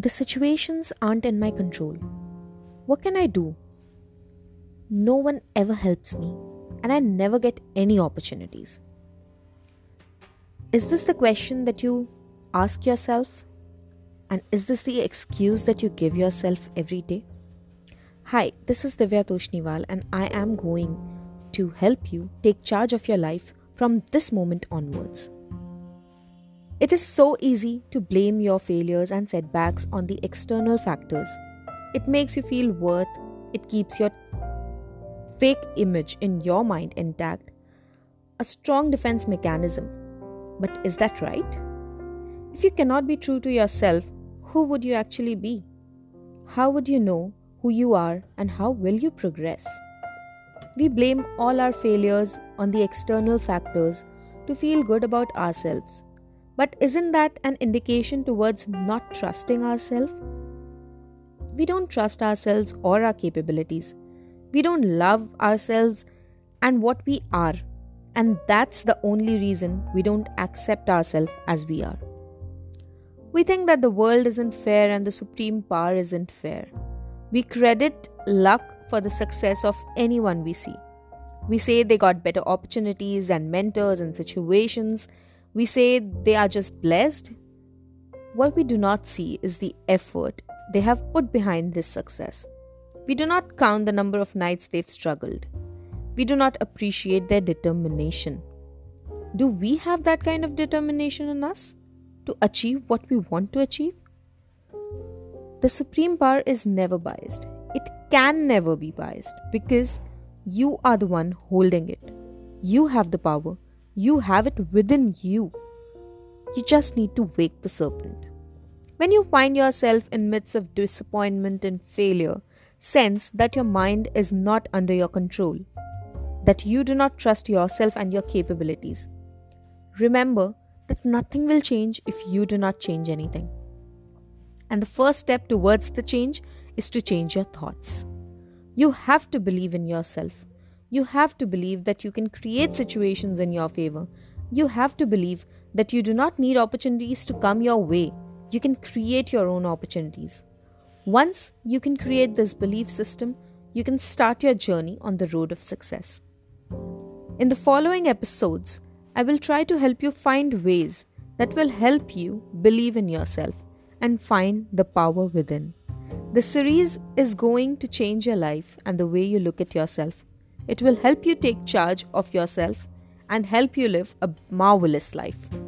The situations aren't in my control. What can I do? No one ever helps me, and I never get any opportunities. Is this the question that you ask yourself? And is this the excuse that you give yourself every day? Hi, this is Divya Toshniwal, and I am going to help you take charge of your life from this moment onwards. It is so easy to blame your failures and setbacks on the external factors. It makes you feel worth, it keeps your fake image in your mind intact, a strong defense mechanism. But is that right? If you cannot be true to yourself, who would you actually be? How would you know who you are and how will you progress? We blame all our failures on the external factors to feel good about ourselves but isn't that an indication towards not trusting ourselves? We don't trust ourselves or our capabilities. We don't love ourselves and what we are. And that's the only reason we don't accept ourselves as we are. We think that the world isn't fair and the supreme power isn't fair. We credit luck for the success of anyone we see. We say they got better opportunities and mentors and situations we say they are just blessed. What we do not see is the effort they have put behind this success. We do not count the number of nights they've struggled. We do not appreciate their determination. Do we have that kind of determination in us to achieve what we want to achieve? The supreme power is never biased. It can never be biased because you are the one holding it. You have the power you have it within you. You just need to wake the serpent. When you find yourself in midst of disappointment and failure, sense that your mind is not under your control, that you do not trust yourself and your capabilities. Remember that nothing will change if you do not change anything. And the first step towards the change is to change your thoughts. You have to believe in yourself. You have to believe that you can create situations in your favor. You have to believe that you do not need opportunities to come your way. You can create your own opportunities. Once you can create this belief system, you can start your journey on the road of success. In the following episodes, I will try to help you find ways that will help you believe in yourself and find the power within. The series is going to change your life and the way you look at yourself. It will help you take charge of yourself and help you live a marvelous life.